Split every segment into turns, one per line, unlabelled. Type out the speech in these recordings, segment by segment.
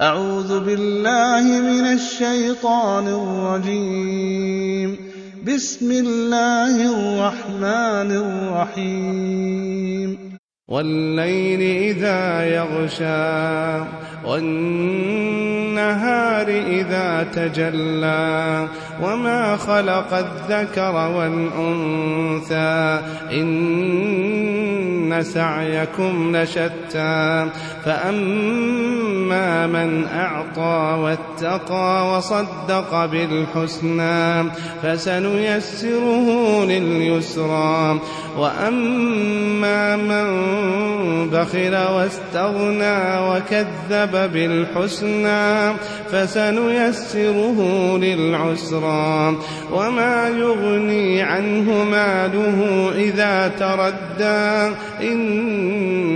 أعوذ بالله من الشيطان الرجيم. بسم الله الرحمن الرحيم.
والليل إذا يغشى والنهار إذا تجلى وما خلق الذكر والأنثى إن سعيكم لشتى فأما من أعطى واتقى وصدق بالحسنى فسنيسره لليسرى. وأما من بخل واستغنى وكذب بالحسنى فسنيسره للعسرى. وما يغني عنه ماله إذا تردى إن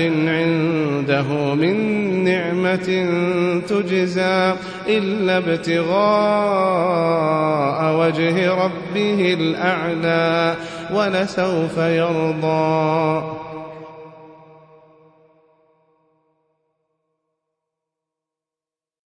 عنده من نعمة تجزى إلا ابتغاء وجه ربه الأعلى ولسوف يرضى.